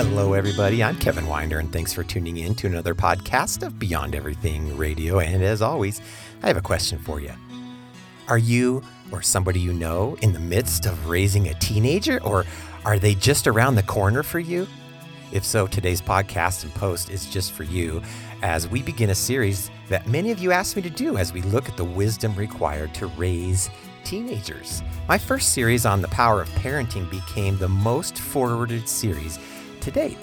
Hello, everybody. I'm Kevin Winder, and thanks for tuning in to another podcast of Beyond Everything Radio. And as always, I have a question for you. Are you or somebody you know in the midst of raising a teenager, or are they just around the corner for you? If so, today's podcast and post is just for you as we begin a series that many of you asked me to do as we look at the wisdom required to raise teenagers. My first series on the power of parenting became the most forwarded series to date.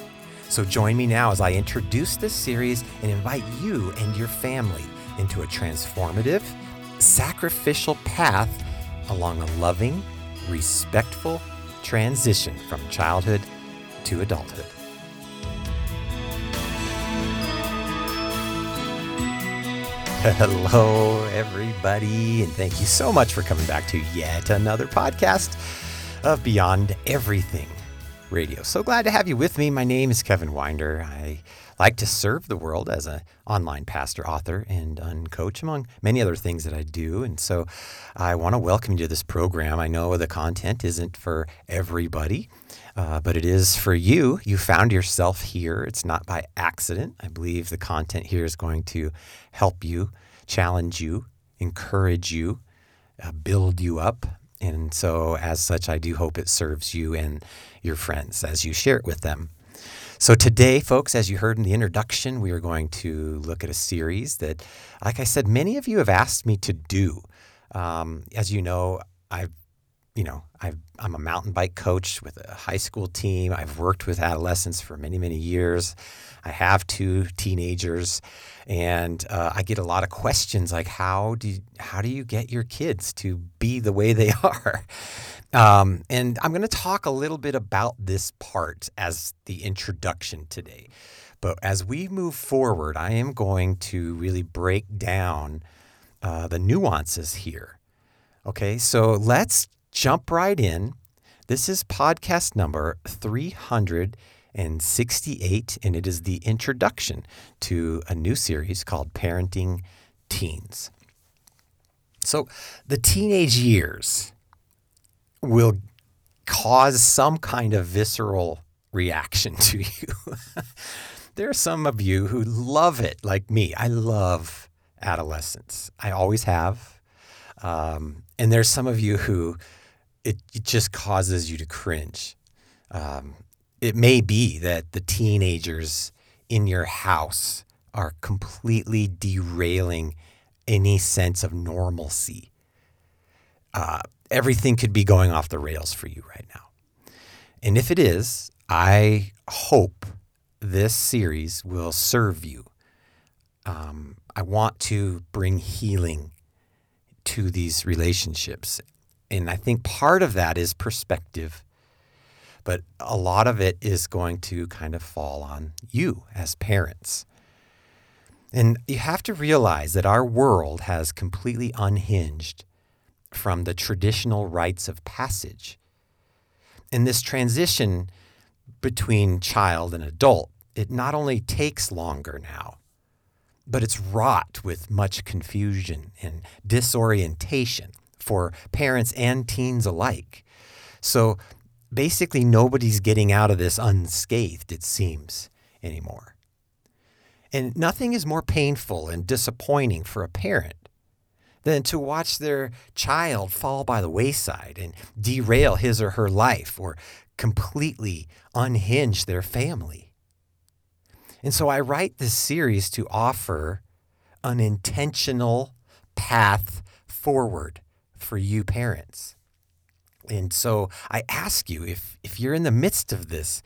So join me now as I introduce this series and invite you and your family into a transformative, sacrificial path along a loving, respectful transition from childhood to adulthood. Hello, everybody, and thank you so much for coming back to yet another podcast of Beyond Everything Radio. So glad to have you with me. My name is Kevin Winder. I like to serve the world as an online pastor, author, and uncoach, among many other things that I do. And so I want to welcome you to this program. I know the content isn't for everybody. Uh, but it is for you. You found yourself here. It's not by accident. I believe the content here is going to help you, challenge you, encourage you, uh, build you up. And so, as such, I do hope it serves you and your friends as you share it with them. So, today, folks, as you heard in the introduction, we are going to look at a series that, like I said, many of you have asked me to do. Um, as you know, I've you know, i am a mountain bike coach with a high school team. I've worked with adolescents for many, many years. I have two teenagers, and uh, I get a lot of questions like, "How do you, how do you get your kids to be the way they are?" Um, and I'm going to talk a little bit about this part as the introduction today. But as we move forward, I am going to really break down uh, the nuances here. Okay, so let's jump right in. This is podcast number 368, and it is the introduction to a new series called Parenting Teens. So, the teenage years will cause some kind of visceral reaction to you. there are some of you who love it, like me. I love adolescence, I always have. Um, and there's some of you who it, it just causes you to cringe. Um, it may be that the teenagers in your house are completely derailing any sense of normalcy. Uh, everything could be going off the rails for you right now. And if it is, I hope this series will serve you. Um, I want to bring healing to these relationships and I think part of that is perspective, but a lot of it is going to kind of fall on you as parents. And you have to realize that our world has completely unhinged from the traditional rites of passage. And this transition between child and adult, it not only takes longer now, but it's wrought with much confusion and disorientation for parents and teens alike. So basically, nobody's getting out of this unscathed, it seems, anymore. And nothing is more painful and disappointing for a parent than to watch their child fall by the wayside and derail his or her life or completely unhinge their family. And so I write this series to offer an intentional path forward for you parents. And so I ask you if, if you're in the midst of this,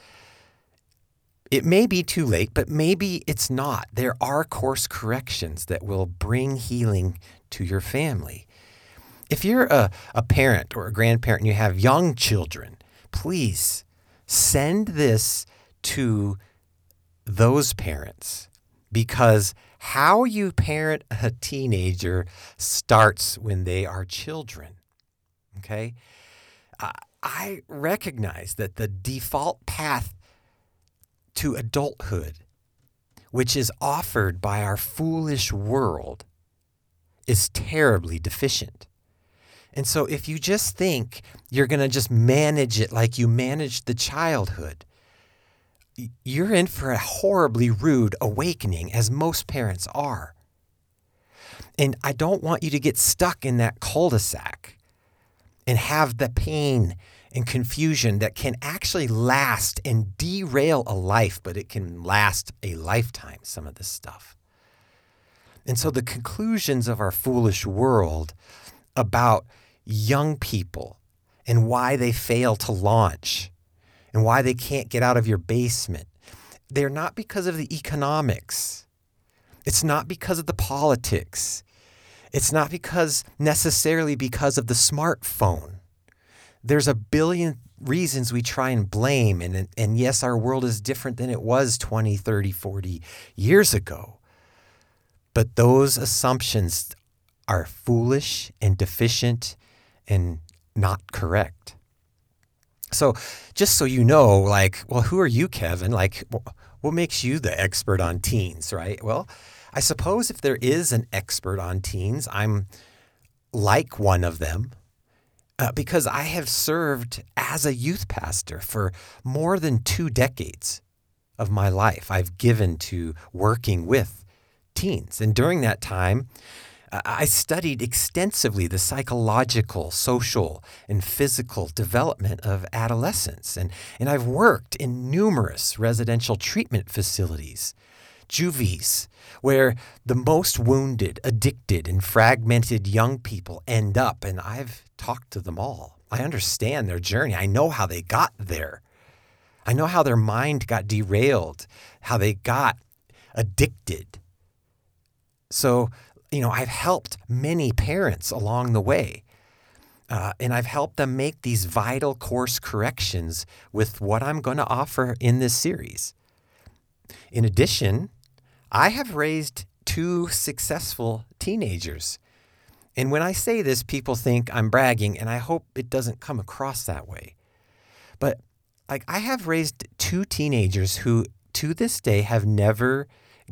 it may be too late, but maybe it's not. There are course corrections that will bring healing to your family. If you're a, a parent or a grandparent and you have young children, please send this to those parents because how you parent a teenager starts when they are children. Okay? I recognize that the default path to adulthood, which is offered by our foolish world, is terribly deficient. And so, if you just think you're going to just manage it like you managed the childhood, you're in for a horribly rude awakening, as most parents are. And I don't want you to get stuck in that cul de sac and have the pain and confusion that can actually last and derail a life, but it can last a lifetime, some of this stuff. And so the conclusions of our foolish world about young people and why they fail to launch and why they can't get out of your basement, they're not because of the economics. It's not because of the politics. It's not because necessarily because of the smartphone. There's a billion reasons we try and blame and and yes our world is different than it was 20, 30, 40 years ago. But those assumptions are foolish and deficient and not correct. So, just so you know, like, well, who are you, Kevin? Like, what makes you the expert on teens, right? Well, I suppose if there is an expert on teens, I'm like one of them uh, because I have served as a youth pastor for more than two decades of my life. I've given to working with teens. And during that time, I studied extensively the psychological, social, and physical development of adolescents. And, and I've worked in numerous residential treatment facilities, juvies, where the most wounded, addicted, and fragmented young people end up. And I've talked to them all. I understand their journey. I know how they got there. I know how their mind got derailed, how they got addicted. So, you know, I've helped many parents along the way. Uh, and I've helped them make these vital course corrections with what I'm going to offer in this series. In addition, I have raised two successful teenagers. And when I say this, people think I'm bragging, and I hope it doesn't come across that way. But like I have raised two teenagers who to this day have never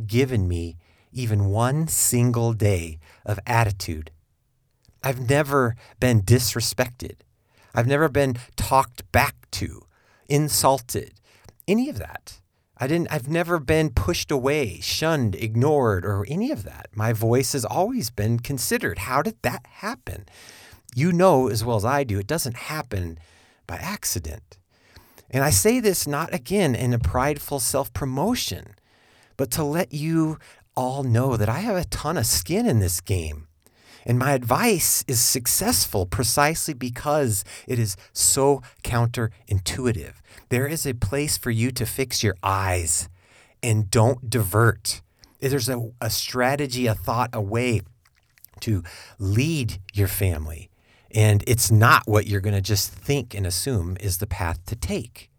given me even one single day of attitude. I've never been disrespected. I've never been talked back to, insulted, any of that. I didn't I've never been pushed away, shunned, ignored or any of that. My voice has always been considered. How did that happen? You know as well as I do, it doesn't happen by accident. And I say this not again in a prideful self-promotion, but to let you all know that I have a ton of skin in this game. And my advice is successful precisely because it is so counterintuitive. There is a place for you to fix your eyes and don't divert. There's a, a strategy, a thought, a way to lead your family. And it's not what you're going to just think and assume is the path to take.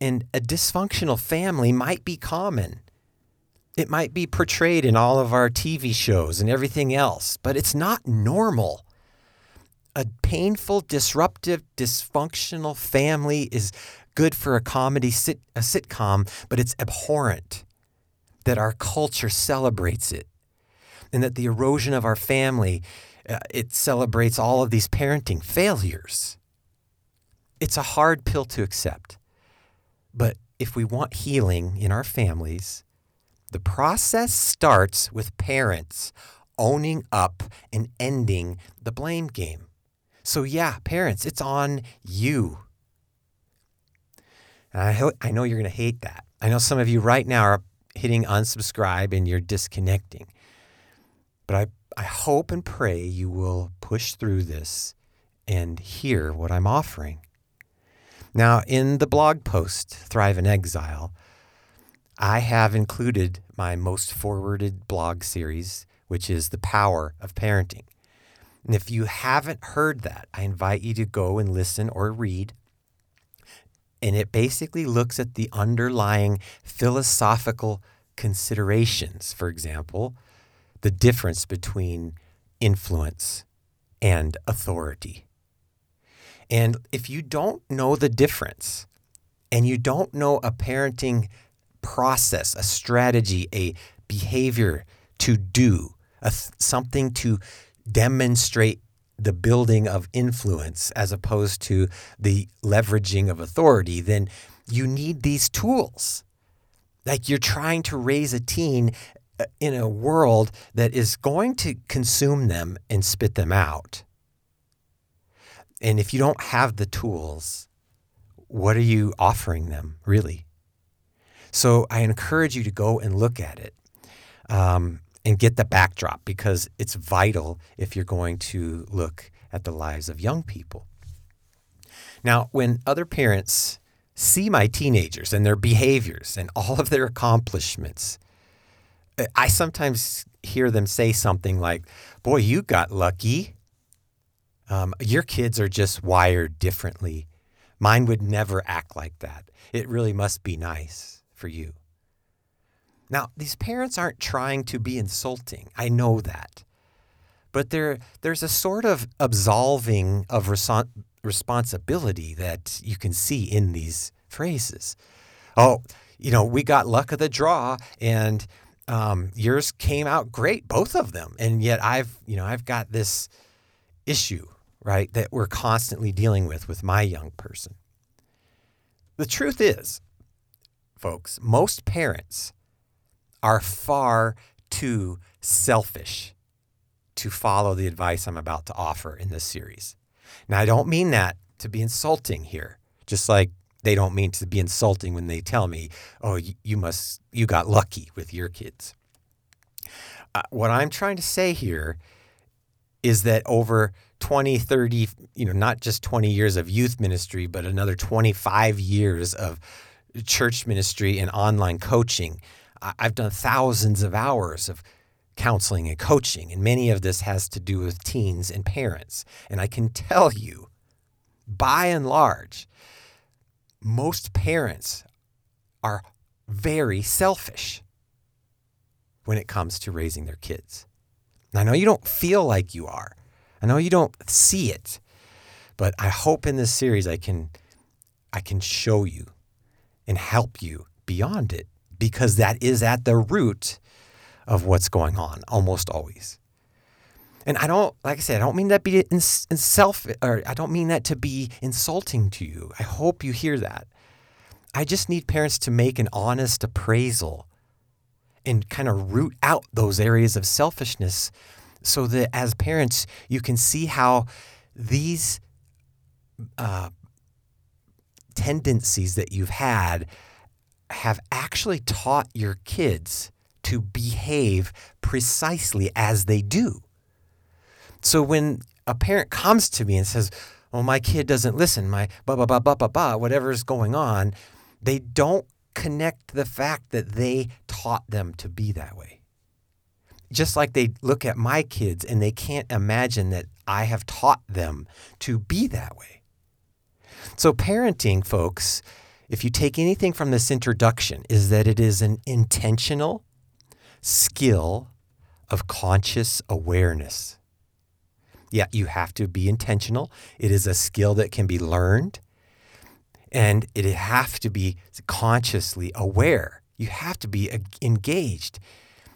And a dysfunctional family might be common it might be portrayed in all of our TV shows and everything else, but it's not normal. A painful, disruptive, dysfunctional family is good for a comedy sit, a sitcom, but it's abhorrent that our culture celebrates it and that the erosion of our family uh, it celebrates all of these parenting failures. It's a hard pill to accept. But if we want healing in our families, the process starts with parents owning up and ending the blame game. So, yeah, parents, it's on you. And I, ho- I know you're going to hate that. I know some of you right now are hitting unsubscribe and you're disconnecting. But I, I hope and pray you will push through this and hear what I'm offering. Now, in the blog post, Thrive in Exile, I have included my most forwarded blog series, which is The Power of Parenting. And if you haven't heard that, I invite you to go and listen or read. And it basically looks at the underlying philosophical considerations. For example, the difference between influence and authority. And if you don't know the difference and you don't know a parenting process, a strategy, a behavior to do, a, something to demonstrate the building of influence as opposed to the leveraging of authority, then you need these tools. Like you're trying to raise a teen uh, in a world that is going to consume them and spit them out. And if you don't have the tools, what are you offering them, really? So I encourage you to go and look at it um, and get the backdrop because it's vital if you're going to look at the lives of young people. Now, when other parents see my teenagers and their behaviors and all of their accomplishments, I sometimes hear them say something like, Boy, you got lucky. Um, your kids are just wired differently. Mine would never act like that. It really must be nice for you. Now, these parents aren't trying to be insulting. I know that. But there, there's a sort of absolving of reson- responsibility that you can see in these phrases. Oh, you know, we got luck of the draw and um, yours came out great, both of them. And yet I've, you know, I've got this issue, right, that we're constantly dealing with with my young person. The truth is, folks, most parents are far too selfish to follow the advice I'm about to offer in this series. Now, I don't mean that to be insulting here, just like they don't mean to be insulting when they tell me, "Oh, you, must you got lucky with your kids." Uh, what I'm trying to say here is that over 20, 30, you know, not just 20 years of youth ministry, but another 25 years of church ministry and online coaching, I've done thousands of hours of counseling and coaching, and many of this has to do with teens and parents. And I can tell you, by and large, most parents are very selfish when it comes to raising their kids. And I know you don't feel like you are. I know you don't see it. But I hope in this series I can I can show you and help you beyond it because that is at the root of what's going on almost always. And I don't, like I said, I don't mean that be in, in self, or I don't mean that to be insulting to you. I hope you hear that. I just need parents to make an honest appraisal and kind of root out those areas of selfishness so that as parents, you can see how these uh, tendencies that you've had have actually taught your kids to behave precisely as they do. So when a parent comes to me and says, well, my kid doesn't listen, my blah, blah, blah, blah, blah, blah, whatever's going on, they don't connect the fact that they taught them to be that way. Just like they look at my kids and they can't imagine that I have taught them to be that way. So, parenting, folks, if you take anything from this introduction, is that it is an intentional skill of conscious awareness. Yeah, you have to be intentional. It is a skill that can be learned and it have to be consciously aware. You have to be engaged.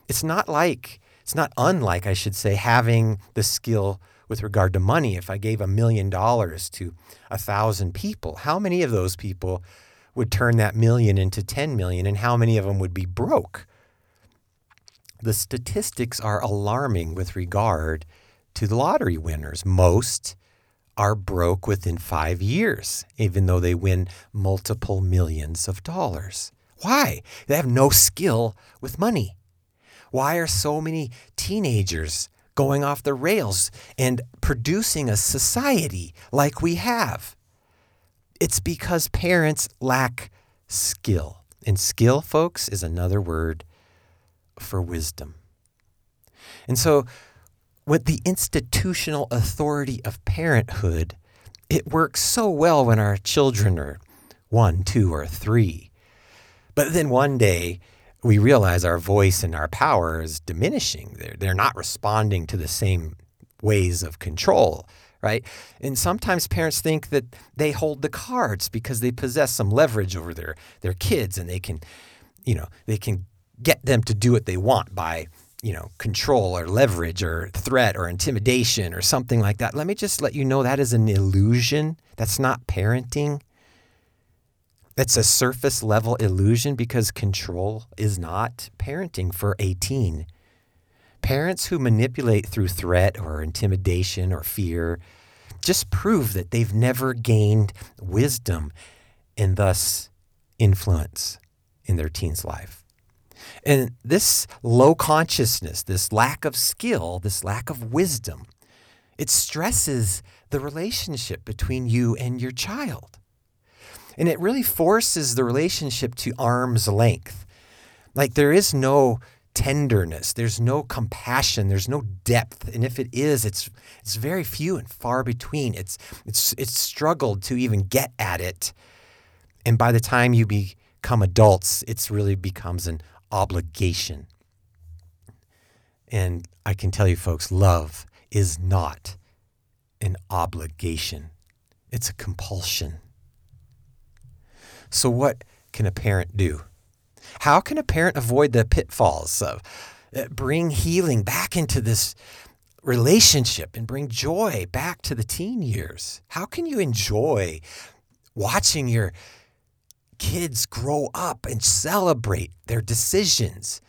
It's not like, it's not unlike, I should say, having the skill with regard to money. If I gave a million dollars to a thousand people, how many of those people would turn that million into 10 million and how many of them would be broke? The statistics are alarming with regard to the lottery winners. Most are broke within five years, even though they win multiple millions of dollars. Why? They have no skill with money. Why are so many teenagers going off the rails and producing a society like we have? It's because parents lack skill. And skill, folks, is another word for wisdom. And so with the institutional authority of parenthood, it works so well when our children are one, two, or three. But then one day, we realize our voice and our power is diminishing. They're, they're not responding to the same ways of control, right? And sometimes parents think that they hold the cards because they possess some leverage over their, their kids and they can, you know, they can get them to do what they want by you know, control or leverage or threat or intimidation or something like that. Let me just let you know that is an illusion. That's not parenting. That's a surface level illusion because control is not parenting for a teen. Parents who manipulate through threat or intimidation or fear just prove that they've never gained wisdom and thus influence in their teen's life. And this low consciousness, this lack of skill, this lack of wisdom, it stresses the relationship between you and your child. And it really forces the relationship to arm's length. Like there is no tenderness, there's no compassion, there's no depth. And if it is, it's it's very few and far between. It's it's it's struggled to even get at it. And by the time you become adults, it's really becomes an obligation. And I can tell you, folks, love is not an obligation, it's a compulsion. So, what can a parent do? How can a parent avoid the pitfalls of uh, bring healing back into this relationship and bring joy back to the teen years? How can you enjoy watching your kids grow up and celebrate their decisions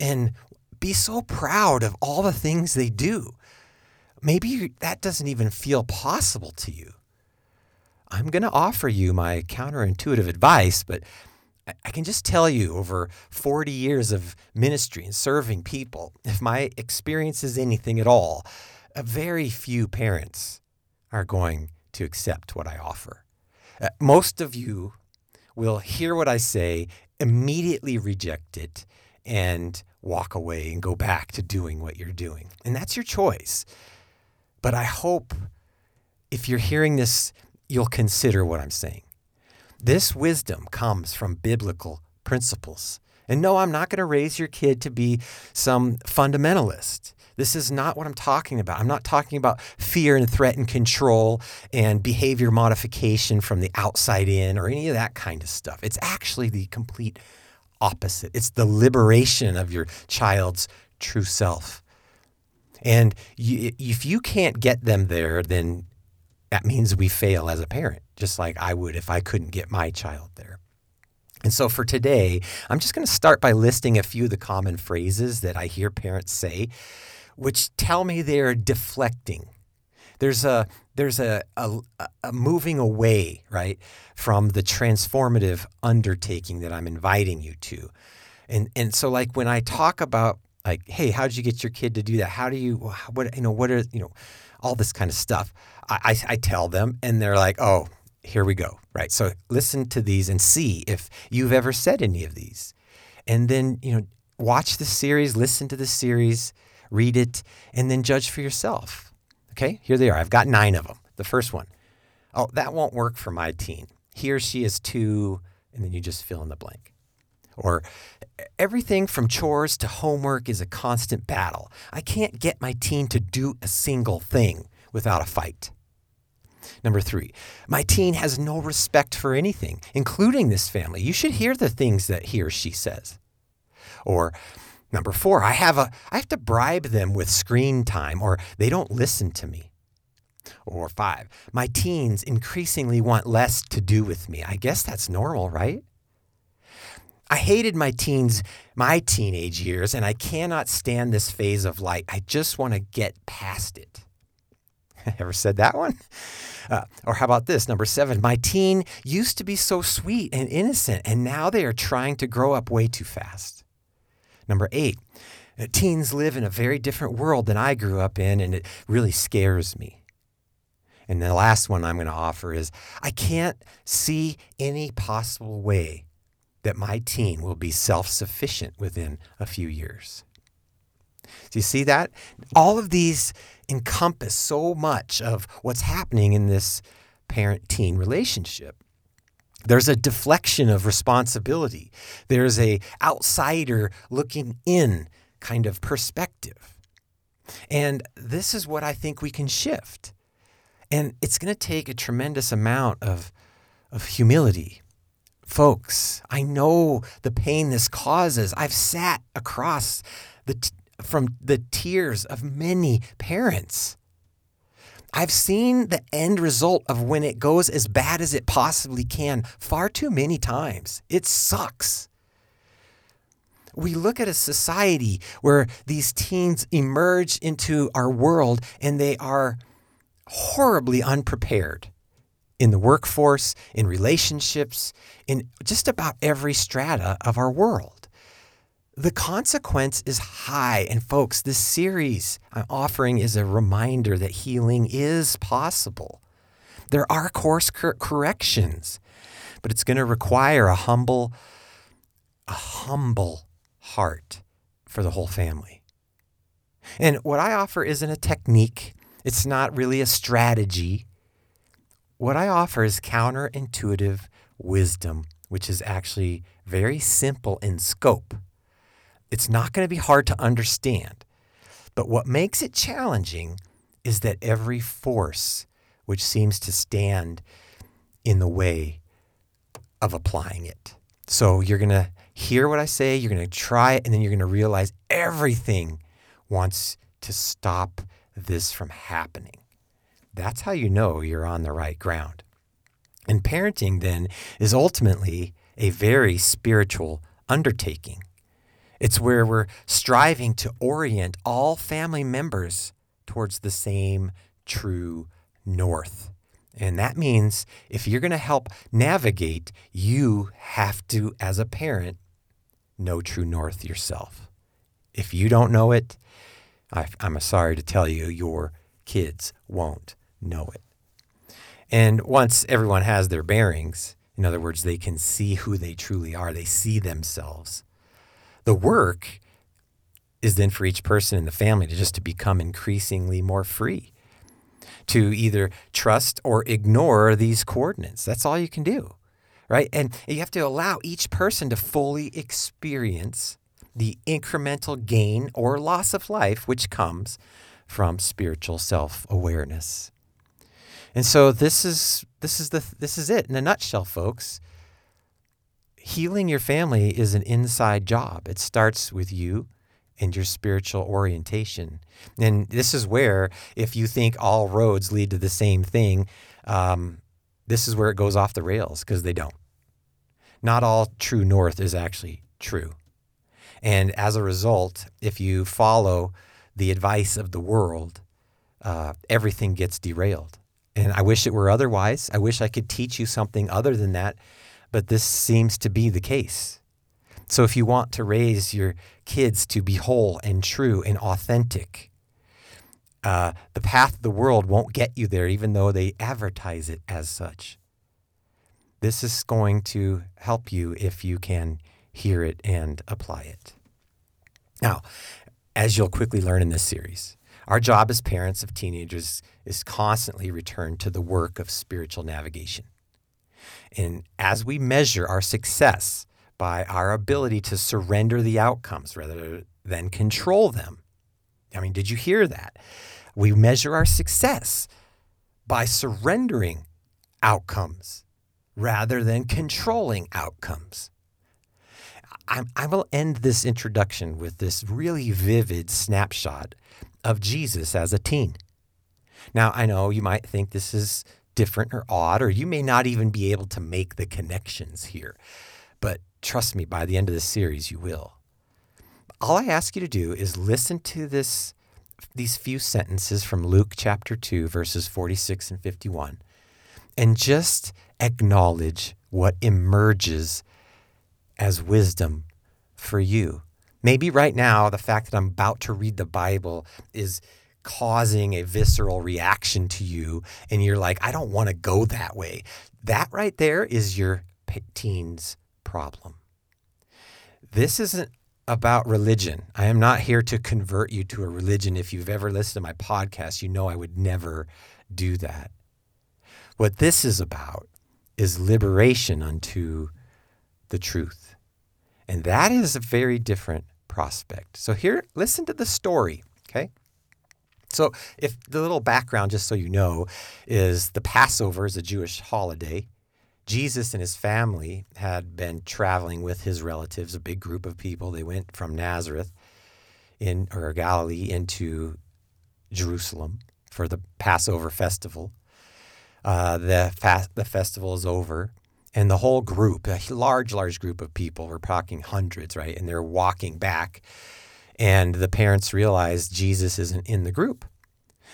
and be so proud of all the things they do. Maybe that doesn't even feel possible to you. I'm going to offer you my counterintuitive advice, but I can just tell you over 40 years of ministry and serving people, if my experience is anything at all, very few parents are going to accept what I offer. Uh, most of you will hear what I say, immediately reject it, and walk away and go back to doing what you're doing. And that's your choice. But I hope if you're hearing this, you'll consider what I'm saying. This wisdom comes from biblical principles. And no, I'm not going to raise your kid to be some fundamentalist. This is not what I'm talking about. I'm not talking about fear and threat and control and behavior modification from the outside in or any of that kind of stuff. It's actually the complete opposite. It's the liberation of your child's true self. And you, if you can't get them there, then that means we fail as a parent, just like I would if I couldn't get my child there. And so for today, I'm just going to start by listing a few of the common phrases that I hear parents say which tell me they're deflecting. There's a there's a, a, a moving away, right, from the transformative undertaking that I'm inviting you to. And and so like when I talk about like, hey, how did you get your kid to do that? How do you what you know, what are you know, all this kind of stuff. I, I, I tell them and they're like, oh, here we go. Right. So listen to these and see if you've ever said any of these. And then, you know, watch the series, listen to the series, read it, and then judge for yourself. Okay, here they are. I've got nine of them. The first one, oh, that won't work for my teen. He or she is too, and then you just fill in the blank. Or everything from chores to homework is a constant battle. I can't get my teen to do a single thing without a fight. Number three, my teen has no respect for anything, including this family. You should hear the things that he or she says. Or Number four, I have a I have to bribe them with screen time or they don't listen to me. Or five, my teens increasingly want less to do with me. I guess that's normal, right? I hated my teens, my teenage years, and I cannot stand this phase of life. I just want to get past it. Ever said that one? Uh, or how about this? Number seven, my teen used to be so sweet and innocent, and now they are trying to grow up way too fast. Number eight, uh, teens live in a very different world than I grew up in, and it really scares me. And the last one I'm going to offer is I can't see any possible way that my teen will be self sufficient within a few years. Do you see that? All of these encompass so much of what's happening in this parent teen relationship. There's a deflection of responsibility. There's a outsider looking in kind of perspective. And this is what I think we can shift. And it's going to take a tremendous amount of, of humility. Folks, I know the pain this causes. I've sat across the, from the tears of many parents. I've seen the end result of when it goes as bad as it possibly can far too many times. It sucks. We look at a society where these teens emerge into our world and they are horribly unprepared in the workforce, in relationships, in just about every strata of our world. The consequence is high. And folks, this series I'm offering is a reminder that healing is possible. There are course cor- corrections, but it's going to require a humble, a humble heart for the whole family. And what I offer isn't a technique, it's not really a strategy. What I offer is counterintuitive wisdom, which is actually very simple in scope. It's not going to be hard to understand. But what makes it challenging is that every force which seems to stand in the way of applying it. So you're going to hear what I say, you're going to try it, and then you're going to realize everything wants to stop this from happening. That's how you know you're on the right ground. And parenting then is ultimately a very spiritual undertaking. It's where we're striving to orient all family members towards the same true north. And that means if you're going to help navigate, you have to, as a parent, know true north yourself. If you don't know it, I, am sorry to tell you, your kids won't know it. And once everyone has their bearings, in other words, they can see who they truly are, they see themselves the work is then for each person in the family to just to become increasingly more free to either trust or ignore these coordinates. That's all you can do right? And you have to allow each person to fully experience the incremental gain or loss of life which comes from spiritual self-awareness and so this is this is the this is it in a nutshell folks healing your family is an inside job. It starts with you and your spiritual orientation. And this is where, if you think all roads lead to the same thing, um, this is where it goes off the rails because they don't. Not all true north is actually true. And as a result, if you follow the advice of the world, uh, everything gets derailed. And I wish it were otherwise. I wish I could teach you something other than that but this seems to be the case. So if you want to raise your kids to be whole and true and authentic, uh, the path of the world won't get you there, even though they advertise it as such. This is going to help you if you can hear it and apply it. Now, as you'll quickly learn in this series, our job as parents of teenagers is constantly return to the work of spiritual navigation. And as we measure our success by our ability to surrender the outcomes rather than control them, I mean, did you hear that? We measure our success by surrendering outcomes rather than controlling outcomes. I, I, will end this introduction with this really vivid snapshot of Jesus as a teen. Now, I know you might think this is different or odd, or you may not even be able to make the connections here. But trust me, by the end of the series, you will. All I ask you to do is listen to this these few sentences from Luke chapter 2 verses 46 and 51 and just acknowledge what emerges as wisdom for you. Maybe right now the fact that I'm about to read the Bible is causing a visceral reaction to you and you're like, I don't want to go that way. That right there is your teen's problem. This isn't about religion. I am not here to convert you to a religion. If you've ever listened to my podcast, you know I would never do that. What this is about is liberation unto the truth. And that is a very different prospect. So, here, listen to the story, okay? So, if the little background, just so you know, is the Passover is a Jewish holiday. Jesus and his family had been traveling with his relatives, a big group of people. They went from Nazareth in or Galilee into Jerusalem for the Passover festival. Uh, the fast, the festival is over, and the whole group, a large, large group of people, we're talking hundreds, right? And they're walking back, and the parents realize Jesus isn't in the group,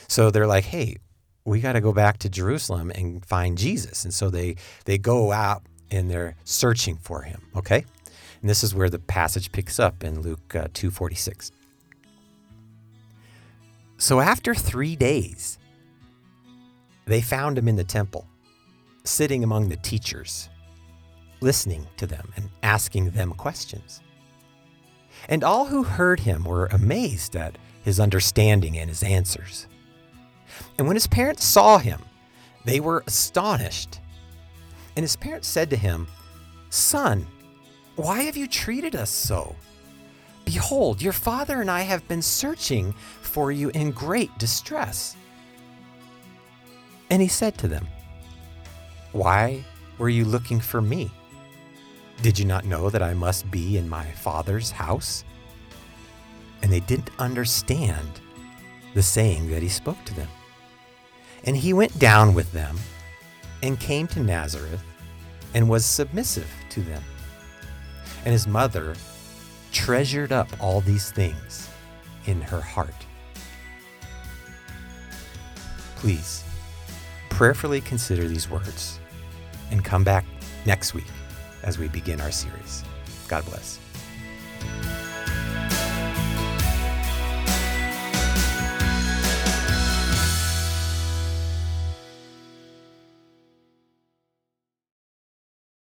so they're like, "Hey, we got to go back to Jerusalem and find Jesus." And so they they go out and they're searching for him. Okay, and this is where the passage picks up in Luke uh, two forty six. So after three days, they found him in the temple, sitting among the teachers, listening to them and asking them questions. And all who heard him were amazed at his understanding and his answers. And when his parents saw him, they were astonished. And his parents said to him, Son, why have you treated us so? Behold, your father and I have been searching for you in great distress. And he said to them, Why were you looking for me? Did you not know that I must be in my father's house? And they didn't understand the saying that he spoke to them. And he went down with them and came to Nazareth and was submissive to them. And his mother treasured up all these things in her heart. Please prayerfully consider these words and come back next week as we begin our series. God bless.